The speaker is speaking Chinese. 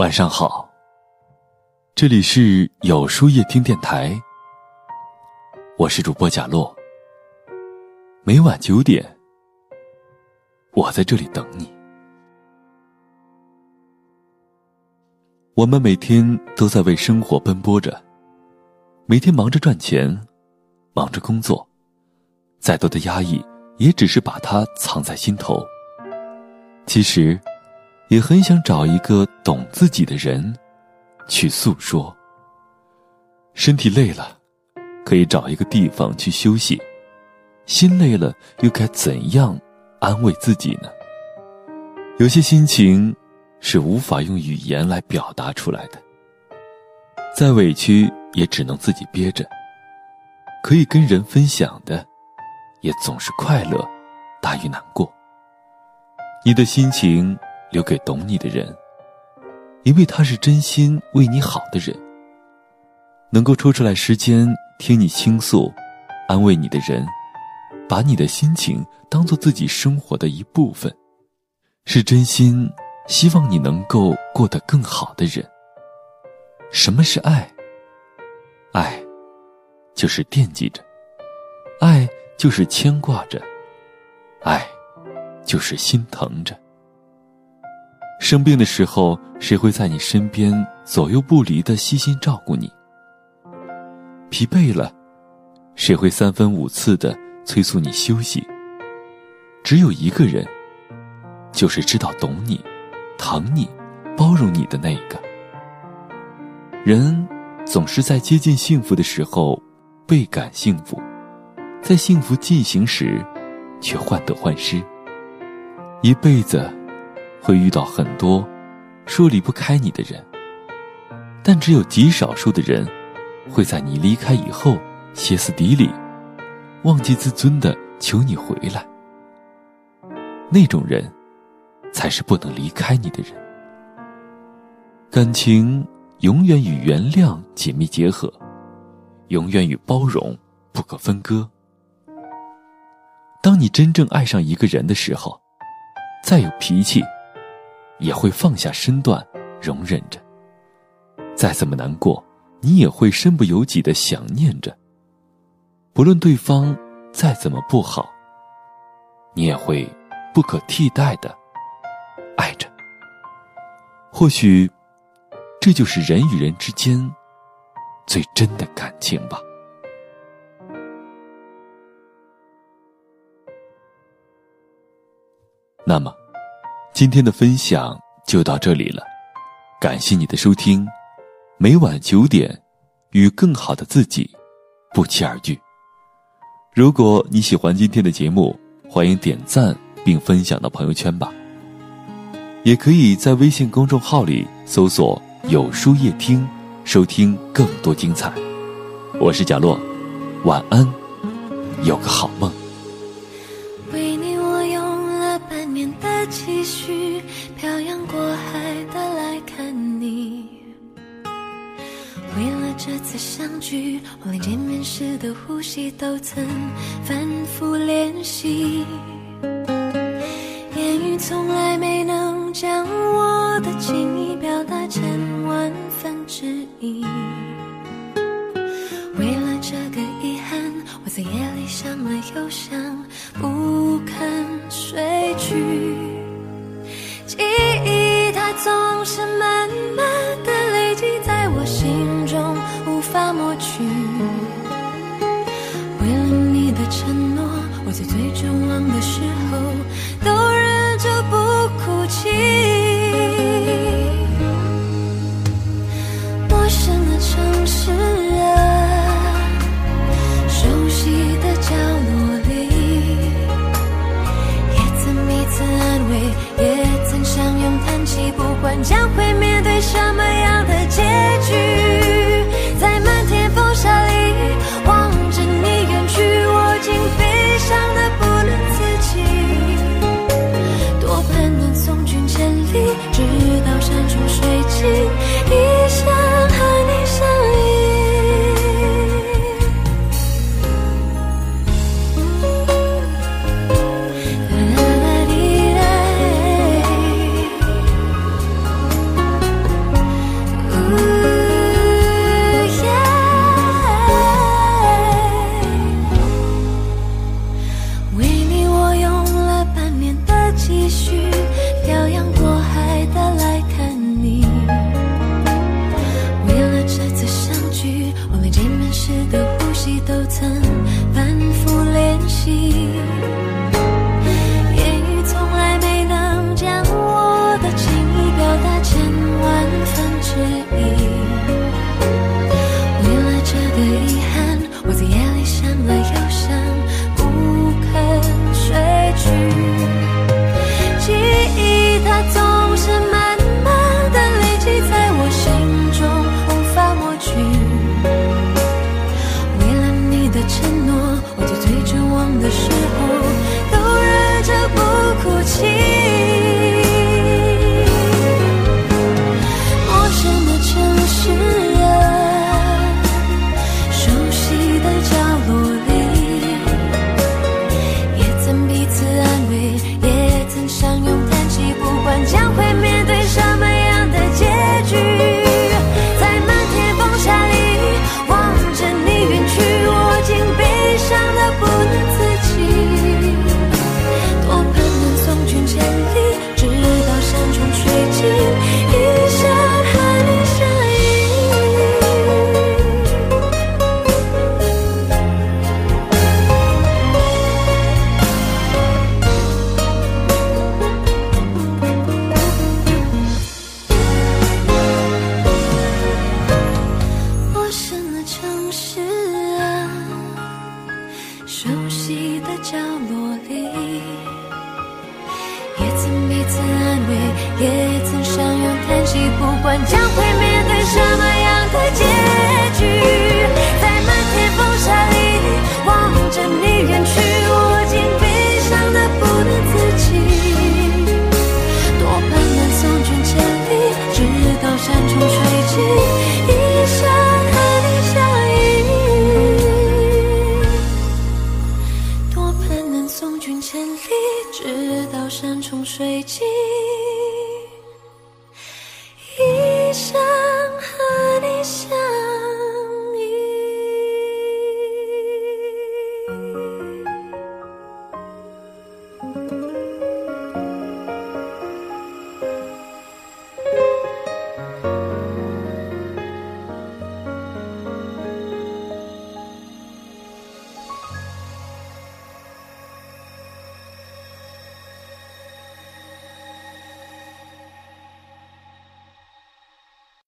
晚上好，这里是有书夜听电台，我是主播贾洛。每晚九点，我在这里等你。我们每天都在为生活奔波着，每天忙着赚钱，忙着工作，再多的压抑，也只是把它藏在心头。其实。也很想找一个懂自己的人，去诉说。身体累了，可以找一个地方去休息；心累了，又该怎样安慰自己呢？有些心情是无法用语言来表达出来的，再委屈也只能自己憋着。可以跟人分享的，也总是快乐大于难过。你的心情。留给懂你的人，因为他是真心为你好的人。能够抽出来时间听你倾诉、安慰你的人，把你的心情当做自己生活的一部分，是真心希望你能够过得更好的人。什么是爱？爱，就是惦记着；爱，就是牵挂着；爱，就是心疼着。生病的时候，谁会在你身边左右不离的悉心照顾你？疲惫了，谁会三分五次的催促你休息？只有一个人，就是知道懂你、疼你、包容你的那个。人总是在接近幸福的时候倍感幸福，在幸福进行时，却患得患失。一辈子。会遇到很多说离不开你的人，但只有极少数的人会在你离开以后歇斯底里、忘记自尊的求你回来。那种人才是不能离开你的人。感情永远与原谅紧密结合，永远与包容不可分割。当你真正爱上一个人的时候，再有脾气。也会放下身段，容忍着。再怎么难过，你也会身不由己的想念着。不论对方再怎么不好，你也会不可替代的爱着。或许，这就是人与人之间最真的感情吧。那么。今天的分享就到这里了，感谢你的收听。每晚九点，与更好的自己不期而遇。如果你喜欢今天的节目，欢迎点赞并分享到朋友圈吧。也可以在微信公众号里搜索“有书夜听”，收听更多精彩。我是贾洛，晚安，有个好梦。继续漂洋过海的来看你，为了这次相聚，我连见面时的呼吸都曾反复练习。言语从来没能将我的情意表达成万分之一。为了这个遗憾，我在夜里想了又想，不肯睡去。总是慢慢的累积在我心中，无法抹去。为了你的承诺，我在最绝望的时候管将会面对什么样的结局，在漫天风沙里望着你远去，我竟悲伤的不能自己。多盼能送君千里，直到山穷水尽。管将会面对什么样的结局在漫天风沙里望着你远去我竟悲伤得不能自己多盼能送君千里直到山穷水尽。